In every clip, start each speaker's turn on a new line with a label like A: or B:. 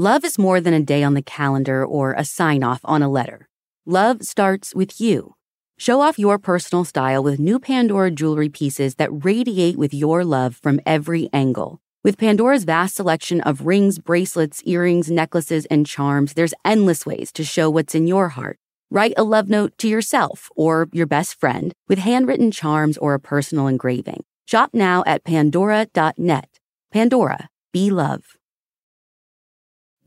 A: Love is more than a day on the calendar or a sign off on a letter. Love starts with you. Show off your personal style with new Pandora jewelry pieces that radiate with your love from every angle. With Pandora's vast selection of rings, bracelets, earrings, necklaces, and charms, there's endless ways to show what's in your heart. Write a love note to yourself or your best friend with handwritten charms or a personal engraving. Shop now at pandora.net. Pandora, be love.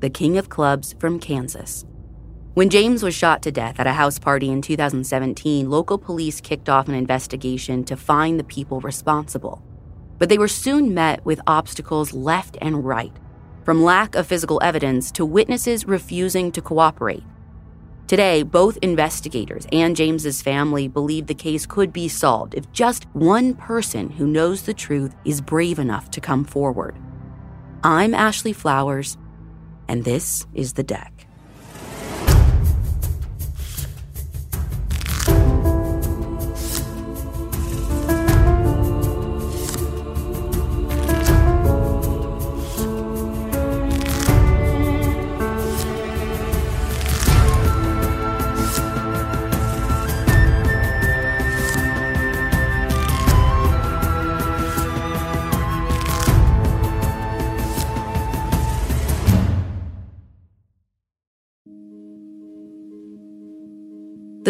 A: the King of Clubs from Kansas. When James was shot to death at a house party in 2017, local police kicked off an investigation to find the people responsible. But they were soon met with obstacles left and right, from lack of physical evidence to witnesses refusing to cooperate. Today, both investigators and James's family believe the case could be solved if just one person who knows the truth is brave enough to come forward. I'm Ashley Flowers and this is the deck.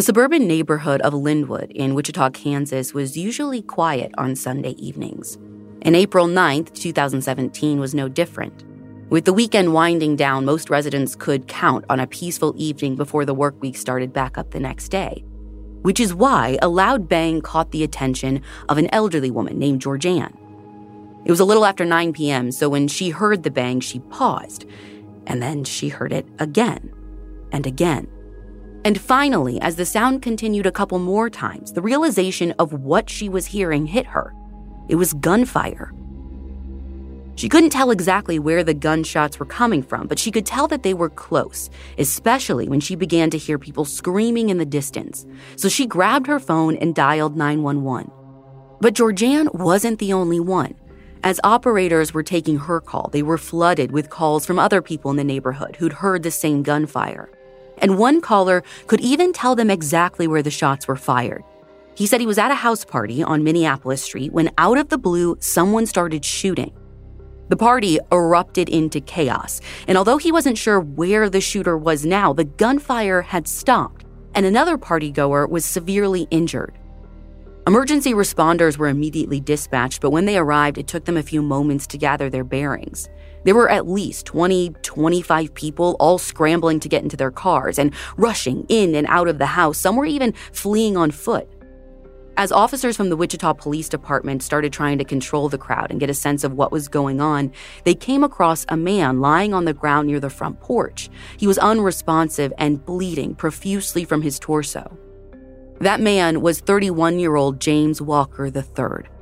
A: The suburban neighborhood of Linwood in Wichita, Kansas was usually quiet on Sunday evenings. And April 9th, 2017 was no different. With the weekend winding down, most residents could count on a peaceful evening before the work week started back up the next day. Which is why a loud bang caught the attention of an elderly woman named Georgianne. It was a little after 9 p.m., so when she heard the bang, she paused. And then she heard it again and again. And finally, as the sound continued a couple more times, the realization of what she was hearing hit her. It was gunfire. She couldn't tell exactly where the gunshots were coming from, but she could tell that they were close, especially when she began to hear people screaming in the distance. So she grabbed her phone and dialed 911. But Georgianne wasn't the only one. As operators were taking her call, they were flooded with calls from other people in the neighborhood who'd heard the same gunfire and one caller could even tell them exactly where the shots were fired. He said he was at a house party on Minneapolis Street when, out of the blue, someone started shooting. The party erupted into chaos, and although he wasn't sure where the shooter was now, the gunfire had stopped, and another partygoer was severely injured. Emergency responders were immediately dispatched, but when they arrived, it took them a few moments to gather their bearings. There were at least 20, 25 people all scrambling to get into their cars and rushing in and out of the house. Some were even fleeing on foot. As officers from the Wichita Police Department started trying to control the crowd and get a sense of what was going on, they came across a man lying on the ground near the front porch. He was unresponsive and bleeding profusely from his torso. That man was 31 year old James Walker III.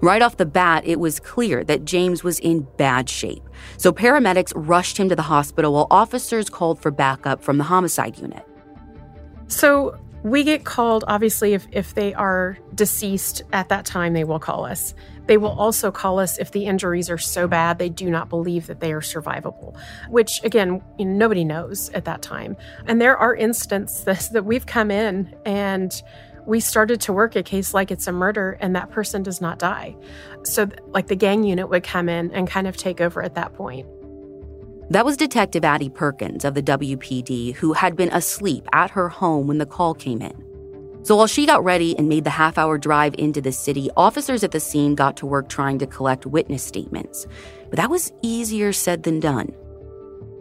A: Right off the bat, it was clear that James was in bad shape. So paramedics rushed him to the hospital while officers called for backup from the homicide unit.
B: So we get called, obviously, if, if they are deceased at that time, they will call us. They will also call us if the injuries are so bad they do not believe that they are survivable, which again, nobody knows at that time. And there are instances that we've come in and we started to work a case like it's a murder and that person does not die. So, like the gang unit would come in and kind of take over at that point.
A: That was Detective Addie Perkins of the WPD, who had been asleep at her home when the call came in. So while she got ready and made the half hour drive into the city, officers at the scene got to work trying to collect witness statements. But that was easier said than done.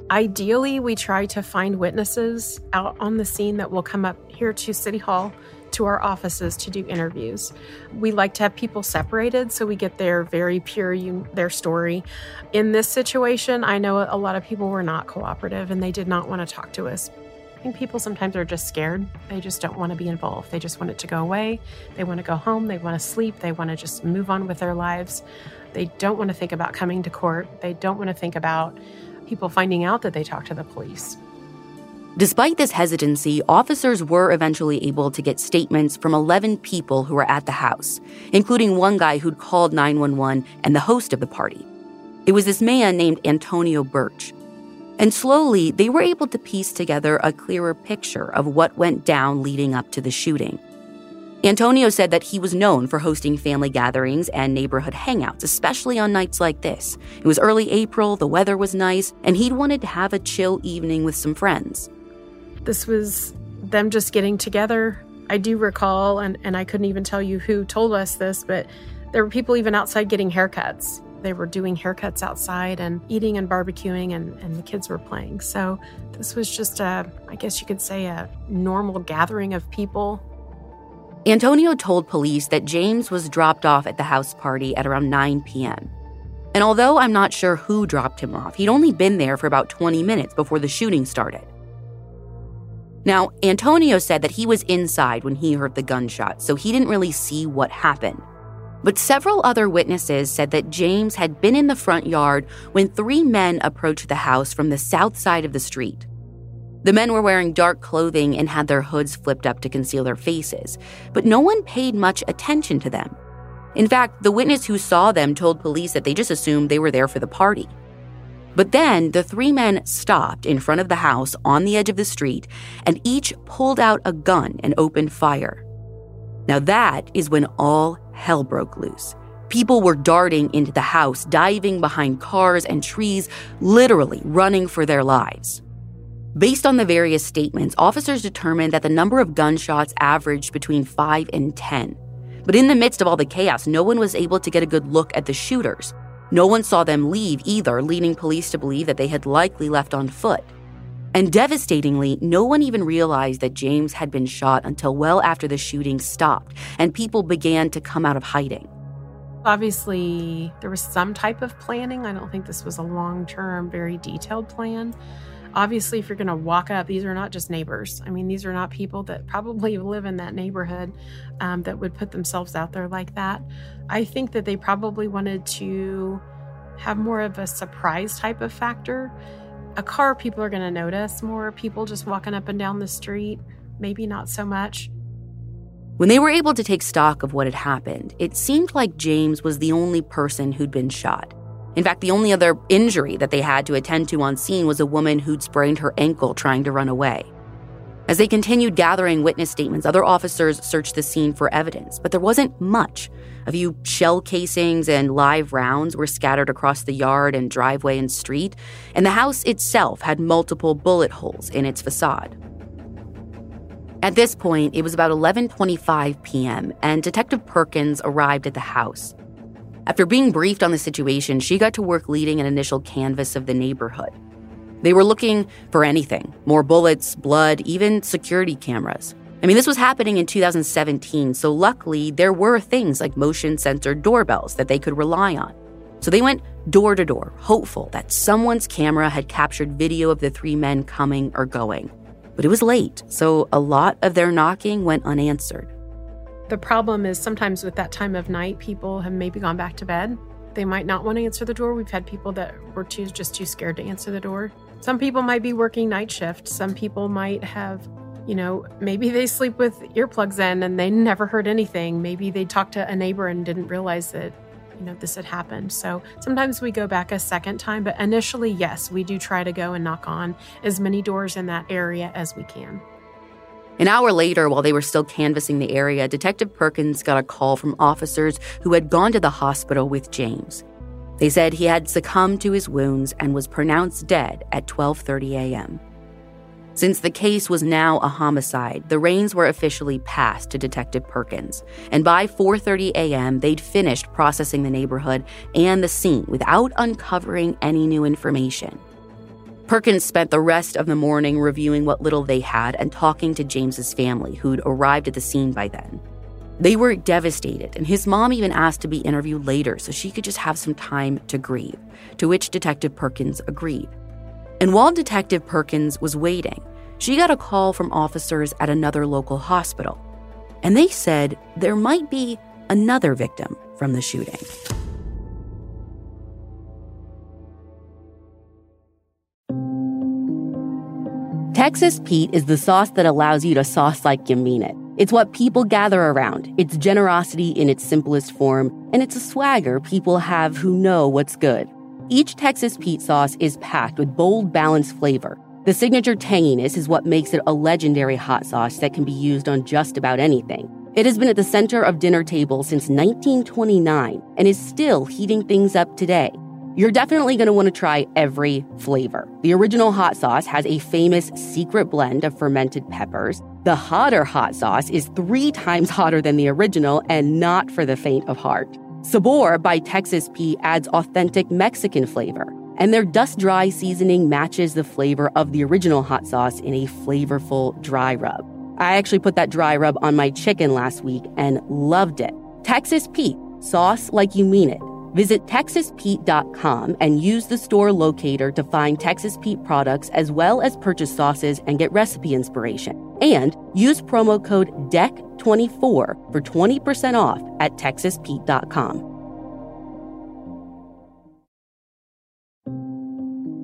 B: Ideally, we try to find witnesses out on the scene that will come up here to City Hall to our offices to do interviews. We like to have people separated so we get their very pure their story. In this situation, I know a lot of people were not cooperative and they did not want to talk to us. I think people sometimes are just scared. They just don't want to be involved. They just want it to go away. They want to go home. They want to sleep. They want to just move on with their lives. They don't want to think about coming to court. They don't want to think about people finding out that they talked to the police.
A: Despite this hesitancy, officers were eventually able to get statements from 11 people who were at the house, including one guy who'd called 911 and the host of the party. It was this man named Antonio Birch. And slowly, they were able to piece together a clearer picture of what went down leading up to the shooting. Antonio said that he was known for hosting family gatherings and neighborhood hangouts, especially on nights like this. It was early April, the weather was nice, and he'd wanted to have a chill evening with some friends.
B: This was them just getting together. I do recall, and, and I couldn't even tell you who told us this, but there were people even outside getting haircuts. They were doing haircuts outside and eating and barbecuing, and, and the kids were playing. So this was just a, I guess you could say, a normal gathering of people
A: Antonio told police that James was dropped off at the house party at around 9 p.m. And although I'm not sure who dropped him off, he'd only been there for about 20 minutes before the shooting started. Now, Antonio said that he was inside when he heard the gunshot, so he didn't really see what happened. But several other witnesses said that James had been in the front yard when three men approached the house from the south side of the street. The men were wearing dark clothing and had their hoods flipped up to conceal their faces, but no one paid much attention to them. In fact, the witness who saw them told police that they just assumed they were there for the party. But then the three men stopped in front of the house on the edge of the street and each pulled out a gun and opened fire. Now that is when all hell broke loose. People were darting into the house, diving behind cars and trees, literally running for their lives. Based on the various statements, officers determined that the number of gunshots averaged between 5 and 10. But in the midst of all the chaos, no one was able to get a good look at the shooters. No one saw them leave either, leading police to believe that they had likely left on foot. And devastatingly, no one even realized that James had been shot until well after the shooting stopped and people began to come out of hiding.
B: Obviously, there was some type of planning. I don't think this was a long term, very detailed plan obviously if you're going to walk up these are not just neighbors. I mean these are not people that probably live in that neighborhood um, that would put themselves out there like that. I think that they probably wanted to have more of a surprise type of factor. A car people are going to notice more people just walking up and down the street maybe not so much.
A: When they were able to take stock of what had happened, it seemed like James was the only person who'd been shot. In fact, the only other injury that they had to attend to on scene was a woman who'd sprained her ankle trying to run away. As they continued gathering witness statements, other officers searched the scene for evidence, but there wasn't much. A few shell casings and live rounds were scattered across the yard and driveway and street, and the house itself had multiple bullet holes in its facade. At this point, it was about 11:25 p.m., and Detective Perkins arrived at the house. After being briefed on the situation, she got to work leading an initial canvass of the neighborhood. They were looking for anything more bullets, blood, even security cameras. I mean, this was happening in 2017, so luckily there were things like motion sensor doorbells that they could rely on. So they went door to door, hopeful that someone's camera had captured video of the three men coming or going. But it was late, so a lot of their knocking went unanswered.
B: The problem is sometimes with that time of night, people have maybe gone back to bed. They might not want to answer the door. We've had people that were too just too scared to answer the door. Some people might be working night shift. Some people might have, you know, maybe they sleep with earplugs in and they never heard anything. Maybe they talked to a neighbor and didn't realize that, you know, this had happened. So sometimes we go back a second time, but initially, yes, we do try to go and knock on as many doors in that area as we can.
A: An hour later, while they were still canvassing the area, Detective Perkins got a call from officers who had gone to the hospital with James. They said he had succumbed to his wounds and was pronounced dead at 12:30 a.m. Since the case was now a homicide, the reins were officially passed to Detective Perkins, and by 4:30 a.m., they'd finished processing the neighborhood and the scene without uncovering any new information. Perkins spent the rest of the morning reviewing what little they had and talking to James's family, who'd arrived at the scene by then. They were devastated, and his mom even asked to be interviewed later so she could just have some time to grieve, to which Detective Perkins agreed. And while Detective Perkins was waiting, she got a call from officers at another local hospital. And they said there might be another victim from the shooting. Texas Pete is the sauce that allows you to sauce like you mean it. It's what people gather around. It's generosity in its simplest form, and it's a swagger people have who know what's good. Each Texas Pete sauce is packed with bold, balanced flavor. The signature tanginess is what makes it a legendary hot sauce that can be used on just about anything. It has been at the center of dinner tables since 1929 and is still heating things up today. You're definitely going to want to try every flavor. The original hot sauce has a famous secret blend of fermented peppers. The hotter hot sauce is three times hotter than the original and not for the faint of heart. Sabor by Texas Pete adds authentic Mexican flavor, and their dust dry seasoning matches the flavor of the original hot sauce in a flavorful dry rub. I actually put that dry rub on my chicken last week and loved it. Texas Pete, sauce like you mean it. Visit TexasPete.com and use the store locator to find Texas Pete products as well as purchase sauces and get recipe inspiration. And use promo code DECK24 for 20% off at TexasPete.com.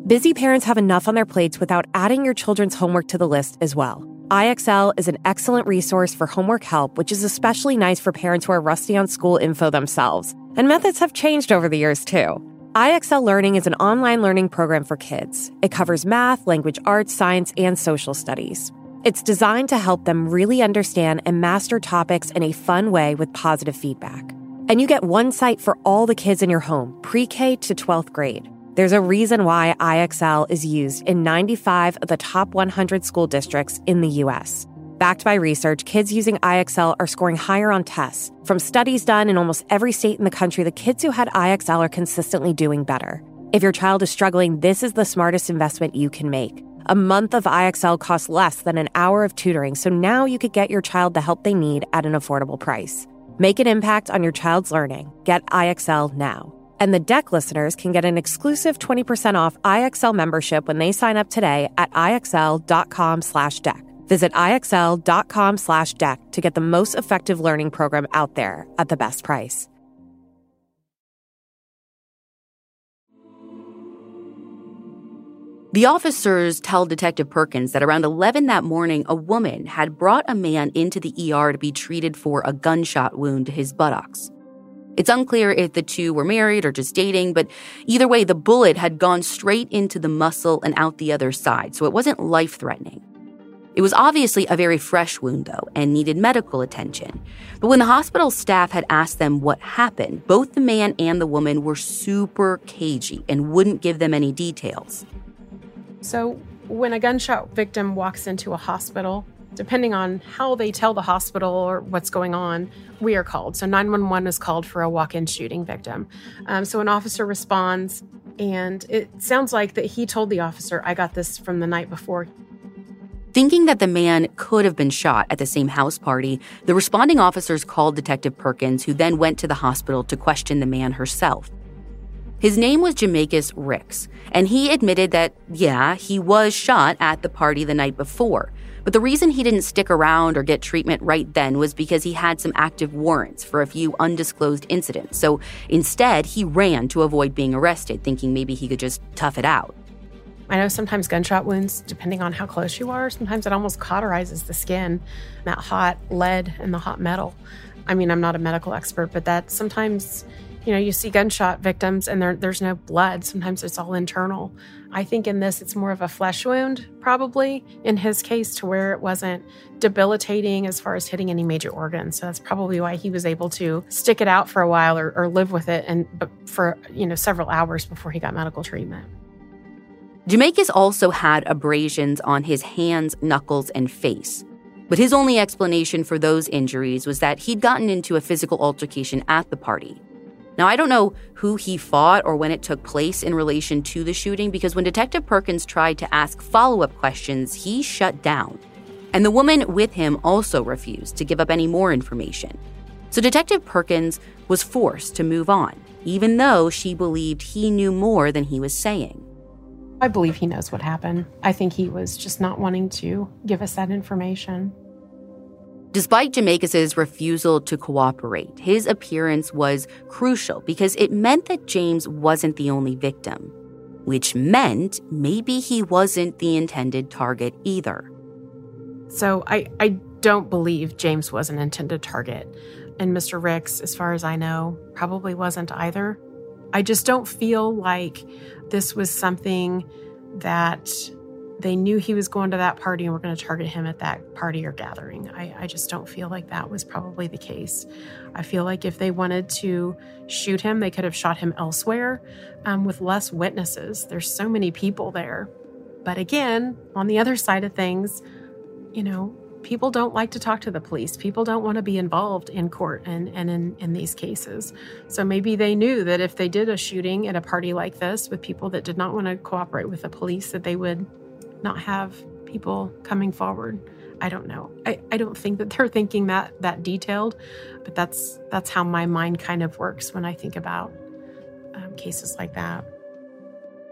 C: Busy parents have enough on their plates without adding your children's homework to the list as well. IXL is an excellent resource for homework help, which is especially nice for parents who are rusty on school info themselves. And methods have changed over the years, too. IXL Learning is an online learning program for kids. It covers math, language arts, science, and social studies. It's designed to help them really understand and master topics in a fun way with positive feedback. And you get one site for all the kids in your home, pre K to 12th grade. There's a reason why IXL is used in 95 of the top 100 school districts in the U.S. Backed by research, kids using IXL are scoring higher on tests. From studies done in almost every state in the country, the kids who had IXL are consistently doing better. If your child is struggling, this is the smartest investment you can make. A month of IXL costs less than an hour of tutoring, so now you could get your child the help they need at an affordable price. Make an impact on your child's learning. Get IXL now. And the DECK listeners can get an exclusive 20% off IXL membership when they sign up today at IXL.com slash. Visit IXL.com slash deck to get the most effective learning program out there at the best price.
A: The officers tell Detective Perkins that around 11 that morning, a woman had brought a man into the ER to be treated for a gunshot wound to his buttocks. It's unclear if the two were married or just dating, but either way, the bullet had gone straight into the muscle and out the other side, so it wasn't life threatening. It was obviously a very fresh wound, though, and needed medical attention. But when the hospital staff had asked them what happened, both the man and the woman were super cagey and wouldn't give them any details.
B: So, when a gunshot victim walks into a hospital, depending on how they tell the hospital or what's going on, we are called. So 911 is called for a walk-in shooting victim. Um, so an officer responds, and it sounds like that he told the officer, "I got this from the night before."
A: Thinking that the man could have been shot at the same house party, the responding officers called Detective Perkins, who then went to the hospital to question the man herself. His name was Jamakis Ricks, and he admitted that, yeah, he was shot at the party the night before. But the reason he didn't stick around or get treatment right then was because he had some active warrants for a few undisclosed incidents. So instead, he ran to avoid being arrested, thinking maybe he could just tough it out.
B: I know sometimes gunshot wounds, depending on how close you are, sometimes it almost cauterizes the skin, that hot lead and the hot metal. I mean, I'm not a medical expert, but that sometimes you know, you see gunshot victims and there, there's no blood. Sometimes it's all internal. I think in this, it's more of a flesh wound, probably in his case, to where it wasn't debilitating as far as hitting any major organs. So that's probably why he was able to stick it out for a while or, or live with it and but for, you know, several hours before he got medical treatment.
A: Jamakis also had abrasions on his hands, knuckles, and face. But his only explanation for those injuries was that he'd gotten into a physical altercation at the party. Now, I don't know who he fought or when it took place in relation to the shooting because when Detective Perkins tried to ask follow up questions, he shut down. And the woman with him also refused to give up any more information. So Detective Perkins was forced to move on, even though she believed he knew more than he was saying.
B: I believe he knows what happened. I think he was just not wanting to give us that information.
A: Despite Jamakis's refusal to cooperate, his appearance was crucial because it meant that James wasn't the only victim, which meant maybe he wasn't the intended target either.
B: So I, I don't believe James was an intended target. And Mr. Ricks, as far as I know, probably wasn't either. I just don't feel like this was something that they knew he was going to that party and were going to target him at that party or gathering. I, I, just don't feel like that was probably the case. I feel like if they wanted to shoot him, they could have shot him elsewhere um, with less witnesses. There's so many people there. But again, on the other side of things, you know, people don't like to talk to the police. People don't want to be involved in court and, and in, in these cases. So maybe they knew that if they did a shooting at a party like this with people that did not want to cooperate with the police, that they would not have people coming forward. I don't know. I, I don't think that they're thinking that that detailed, but that's that's how my mind kind of works when I think about um, cases like that.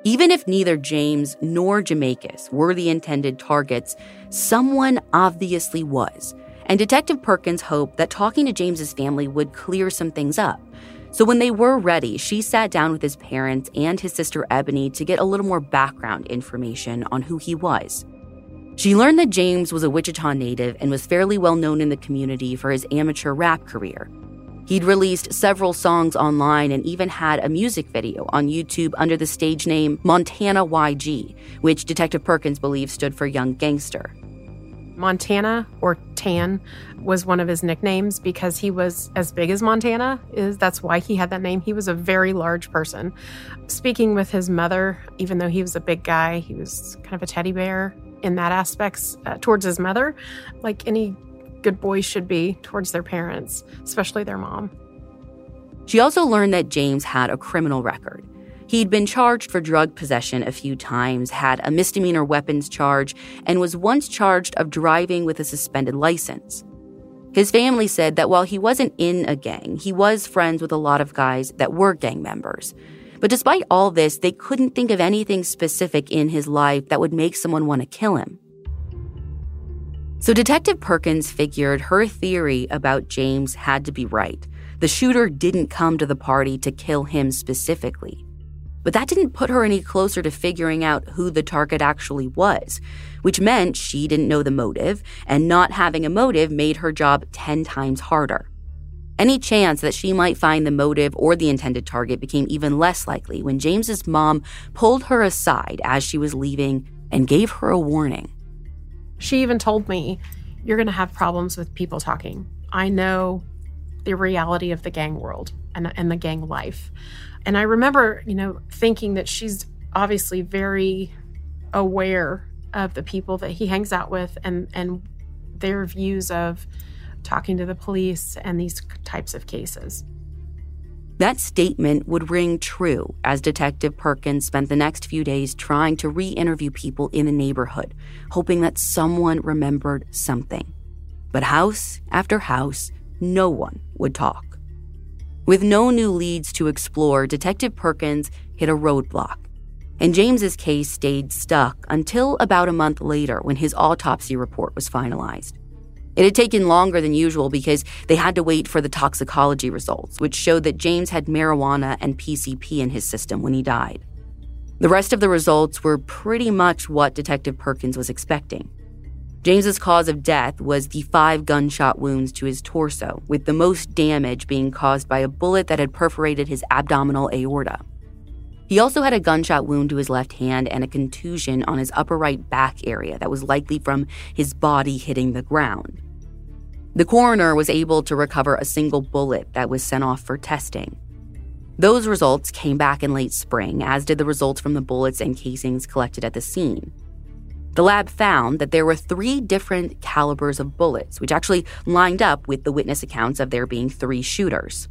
A: Even if neither James nor Jamakis were the intended targets, someone obviously was. And Detective Perkins hoped that talking to James's family would clear some things up. So when they were ready, she sat down with his parents and his sister Ebony to get a little more background information on who he was. She learned that James was a Wichita native and was fairly well known in the community for his amateur rap career. He'd released several songs online and even had a music video on YouTube under the stage name Montana YG, which Detective Perkins believes stood for Young Gangster.
B: Montana or Tan was one of his nicknames because he was as big as Montana is that's why he had that name. He was a very large person. Speaking with his mother, even though he was a big guy, he was kind of a teddy bear in that aspects uh, towards his mother, like any good boys should be towards their parents, especially their mom.
A: She also learned that James had a criminal record. He'd been charged for drug possession a few times, had a misdemeanor weapons charge, and was once charged of driving with a suspended license. His family said that while he wasn't in a gang, he was friends with a lot of guys that were gang members. But despite all this, they couldn't think of anything specific in his life that would make someone want to kill him. So Detective Perkins figured her theory about James had to be right. The shooter didn't come to the party to kill him specifically. But that didn't put her any closer to figuring out who the target actually was, which meant she didn't know the motive, and not having a motive made her job 10 times harder. Any chance that she might find the motive or the intended target became even less likely when James's mom pulled her aside as she was leaving and gave her a warning.
B: She even told me, You're going to have problems with people talking. I know the reality of the gang world and, and the gang life. And I remember, you know, thinking that she's obviously very aware of the people that he hangs out with and, and their views of talking to the police and these types of cases.
A: That statement would ring true as Detective Perkins spent the next few days trying to re interview people in the neighborhood, hoping that someone remembered something. But house after house, no one would talk. With no new leads to explore, Detective Perkins hit a roadblock. And James's case stayed stuck until about a month later when his autopsy report was finalized. It had taken longer than usual because they had to wait for the toxicology results, which showed that James had marijuana and PCP in his system when he died. The rest of the results were pretty much what Detective Perkins was expecting. James's cause of death was the five gunshot wounds to his torso, with the most damage being caused by a bullet that had perforated his abdominal aorta. He also had a gunshot wound to his left hand and a contusion on his upper right back area that was likely from his body hitting the ground. The coroner was able to recover a single bullet that was sent off for testing. Those results came back in late spring, as did the results from the bullets and casings collected at the scene. The lab found that there were three different calibers of bullets, which actually lined up with the witness accounts of there being three shooters.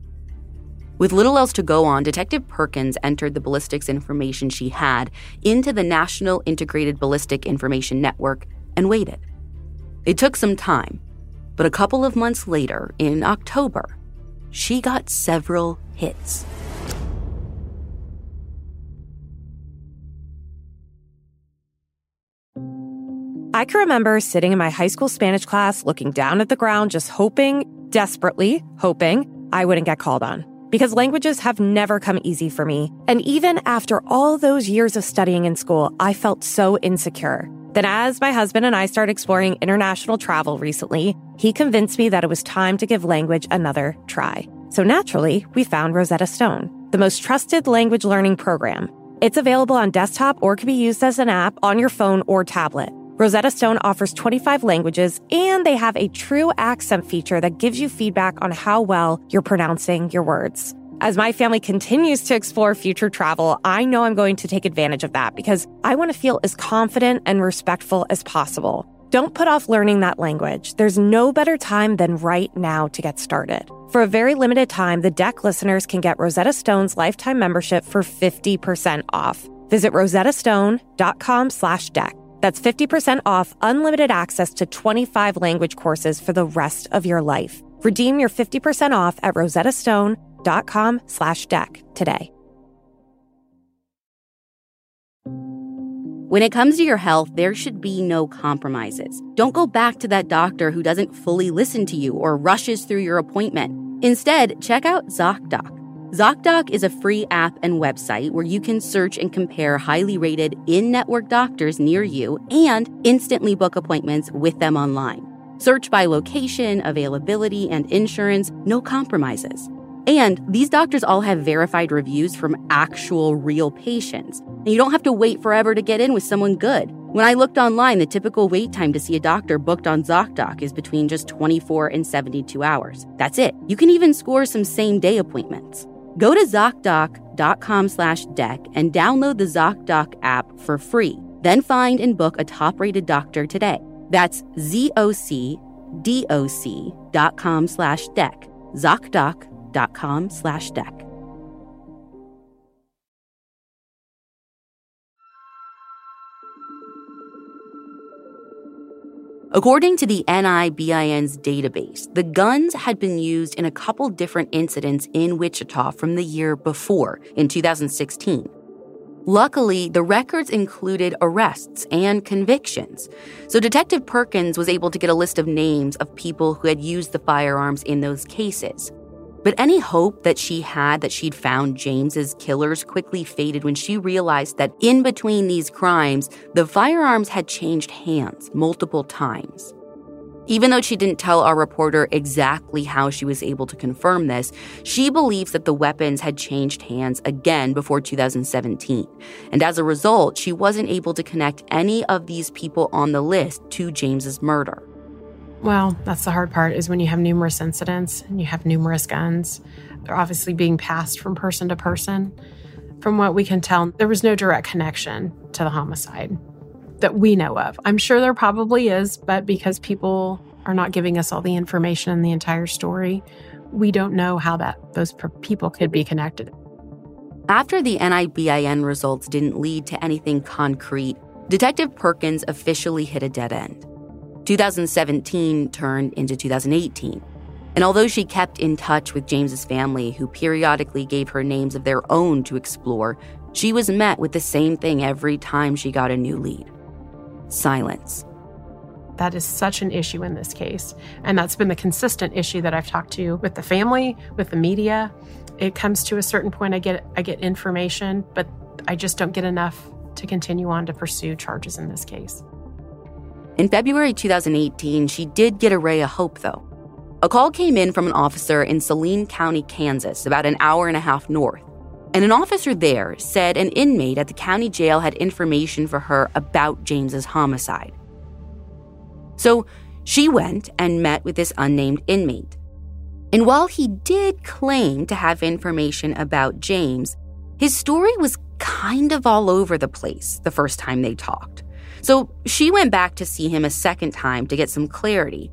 A: With little else to go on, Detective Perkins entered the ballistics information she had into the National Integrated Ballistic Information Network and waited. It took some time, but a couple of months later, in October, she got several hits.
C: I can remember sitting in my high school Spanish class looking down at the ground, just hoping, desperately hoping, I wouldn't get called on because languages have never come easy for me. And even after all those years of studying in school, I felt so insecure. Then, as my husband and I started exploring international travel recently, he convinced me that it was time to give language another try. So naturally, we found Rosetta Stone, the most trusted language learning program. It's available on desktop or can be used as an app on your phone or tablet. Rosetta Stone offers 25 languages and they have a true accent feature that gives you feedback on how well you're pronouncing your words. As my family continues to explore future travel, I know I'm going to take advantage of that because I want to feel as confident and respectful as possible. Don't put off learning that language. There's no better time than right now to get started. For a very limited time, the deck listeners can get Rosetta Stone's lifetime membership for 50% off. Visit rosettastone.com slash deck. That's 50% off unlimited access to 25 language courses for the rest of your life. Redeem your 50% off at rosettastone.com slash deck today.
A: When it comes to your health, there should be no compromises. Don't go back to that doctor who doesn't fully listen to you or rushes through your appointment. Instead, check out ZocDoc. ZocDoc is a free app and website where you can search and compare highly rated in network doctors near you and instantly book appointments with them online. Search by location, availability, and insurance, no compromises. And these doctors all have verified reviews from actual real patients. And you don't have to wait forever to get in with someone good. When I looked online, the typical wait time to see a doctor booked on ZocDoc is between just 24 and 72 hours. That's it. You can even score some same day appointments. Go to ZocDoc.com slash deck and download the ZocDoc app for free. Then find and book a top rated doctor today. That's ZocDoc.com slash deck. ZocDoc.com slash deck. According to the NIBIN's database, the guns had been used in a couple different incidents in Wichita from the year before, in 2016. Luckily, the records included arrests and convictions, so Detective Perkins was able to get a list of names of people who had used the firearms in those cases. But any hope that she had that she'd found James's killers quickly faded when she realized that in between these crimes, the firearms had changed hands multiple times. Even though she didn't tell our reporter exactly how she was able to confirm this, she believes that the weapons had changed hands again before 2017. And as a result, she wasn't able to connect any of these people on the list to James's murder.
B: Well, that's the hard part is when you have numerous incidents and you have numerous guns. They're obviously being passed from person to person. From what we can tell, there was no direct connection to the homicide that we know of. I'm sure there probably is, but because people are not giving us all the information and the entire story, we don't know how that those people could be connected.
A: After the NIBIN results didn't lead to anything concrete, Detective Perkins officially hit a dead end. 2017 turned into 2018. And although she kept in touch with James's family, who periodically gave her names of their own to explore, she was met with the same thing every time she got a new lead silence.
B: That is such an issue in this case. And that's been the consistent issue that I've talked to with the family, with the media. It comes to a certain point I get I get information, but I just don't get enough to continue on to pursue charges in this case.
A: In February 2018, she did get a ray of hope, though. A call came in from an officer in Saline County, Kansas, about an hour and a half north. And an officer there said an inmate at the county jail had information for her about James's homicide. So she went and met with this unnamed inmate. And while he did claim to have information about James, his story was kind of all over the place the first time they talked. So she went back to see him a second time to get some clarity.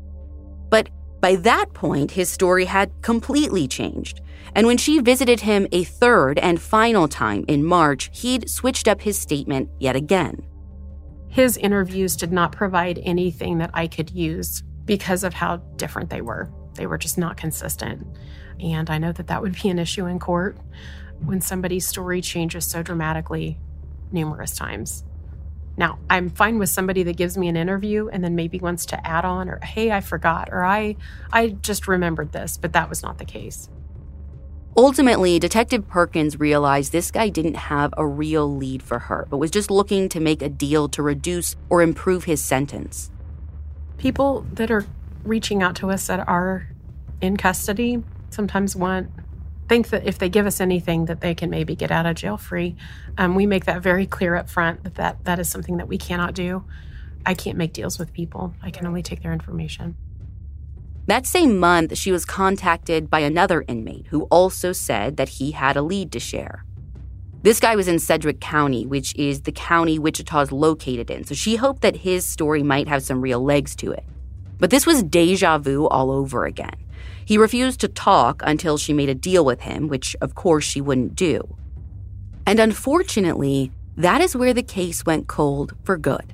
A: But by that point, his story had completely changed. And when she visited him a third and final time in March, he'd switched up his statement yet again.
B: His interviews did not provide anything that I could use because of how different they were. They were just not consistent. And I know that that would be an issue in court when somebody's story changes so dramatically numerous times. Now, I'm fine with somebody that gives me an interview and then maybe wants to add on or hey, I forgot or I I just remembered this, but that was not the case.
A: Ultimately, Detective Perkins realized this guy didn't have a real lead for her, but was just looking to make a deal to reduce or improve his sentence.
B: People that are reaching out to us that are in custody sometimes want think that if they give us anything that they can maybe get out of jail free. Um, we make that very clear up front that, that that is something that we cannot do. I can't make deals with people. I can only take their information.
A: That same month she was contacted by another inmate who also said that he had a lead to share. This guy was in Sedgwick County, which is the county Wichita is located in, so she hoped that his story might have some real legs to it. But this was deja vu all over again. He refused to talk until she made a deal with him, which of course she wouldn't do. And unfortunately, that is where the case went cold for good.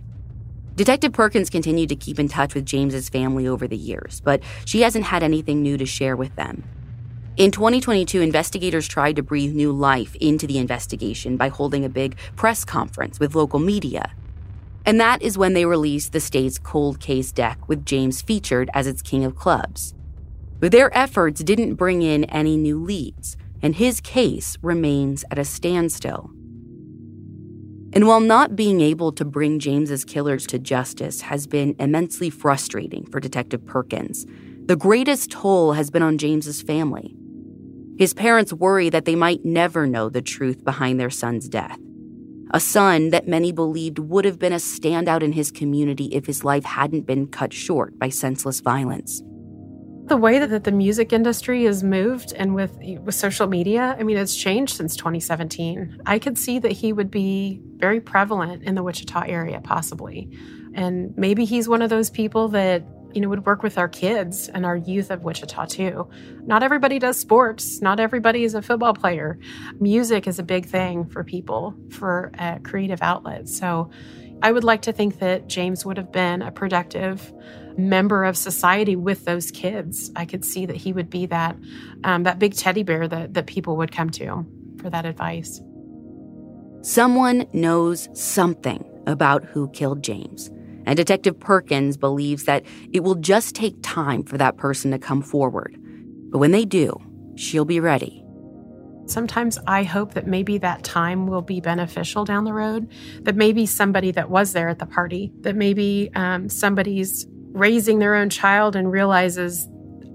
A: Detective Perkins continued to keep in touch with James's family over the years, but she hasn't had anything new to share with them. In 2022, investigators tried to breathe new life into the investigation by holding a big press conference with local media. And that is when they released the state's cold case deck with James featured as its king of clubs. But their efforts didn't bring in any new leads, and his case remains at a standstill. And while not being able to bring James's killers to justice has been immensely frustrating for Detective Perkins, the greatest toll has been on James's family. His parents worry that they might never know the truth behind their son's death a son that many believed would have been a standout in his community if his life hadn't been cut short by senseless violence.
B: The way that the music industry has moved and with, with social media, I mean, it's changed since 2017. I could see that he would be very prevalent in the Wichita area, possibly. And maybe he's one of those people that you know, would work with our kids and our youth of Wichita too. Not everybody does sports. Not everybody is a football player. Music is a big thing for people for a creative outlet. So I would like to think that James would have been a productive member of society with those kids. I could see that he would be that um, that big teddy bear that, that people would come to for that advice.
A: Someone knows something about who killed James. And Detective Perkins believes that it will just take time for that person to come forward. But when they do, she'll be ready.
B: Sometimes I hope that maybe that time will be beneficial down the road, that maybe somebody that was there at the party, that maybe um, somebody's raising their own child and realizes,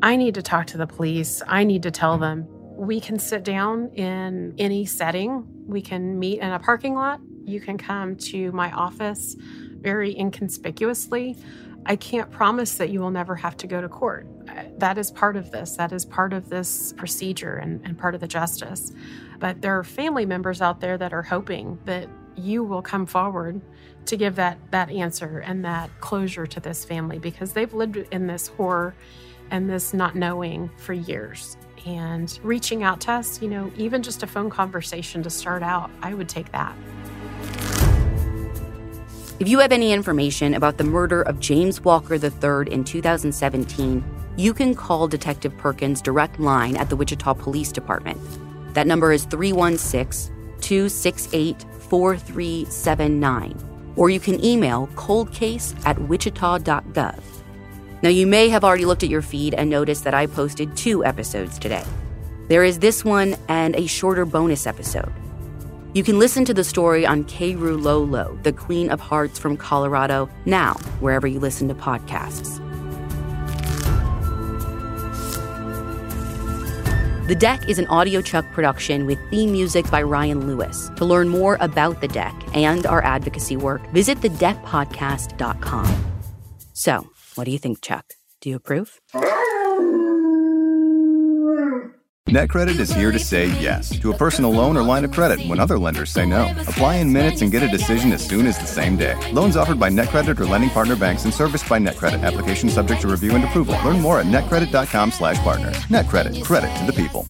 B: I need to talk to the police, I need to tell them. We can sit down in any setting, we can meet in a parking lot, you can come to my office very inconspicuously. I can't promise that you will never have to go to court. That is part of this. That is part of this procedure and, and part of the justice. But there are family members out there that are hoping that you will come forward to give that that answer and that closure to this family because they've lived in this horror and this not knowing for years and reaching out to us you know even just a phone conversation to start out i would take that
A: if you have any information about the murder of James Walker III in 2017, you can call Detective Perkins' direct line at the Wichita Police Department. That number is 316 268 4379. Or you can email coldcase at wichita.gov. Now, you may have already looked at your feed and noticed that I posted two episodes today. There is this one and a shorter bonus episode. You can listen to the story on Keru the Queen of Hearts from Colorado, now, wherever you listen to podcasts. The Deck is an Audio Chuck production with theme music by Ryan Lewis. To learn more about The Deck and our advocacy work, visit thedeckpodcast.com. So, what do you think, Chuck? Do you approve?
D: NetCredit is here to say yes to a personal loan or line of credit when other lenders say no. Apply in minutes and get a decision as soon as the same day. Loans offered by NetCredit or lending partner banks and serviced by NetCredit. Application subject to review and approval. Learn more at netcredit.com slash partner. NetCredit. Credit to the people.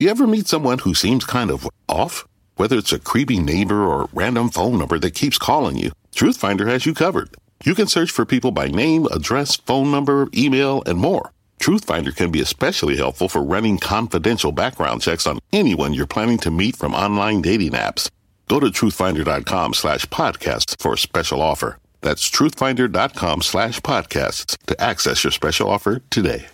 E: You ever meet someone who seems kind of off? Whether it's a creepy neighbor or random phone number that keeps calling you, Truthfinder has you covered. You can search for people by name, address, phone number, email, and more. Truthfinder can be especially helpful for running confidential background checks on anyone you're planning to meet from online dating apps. Go to truthfinder.com slash podcasts for a special offer. That's truthfinder.com slash podcasts to access your special offer today.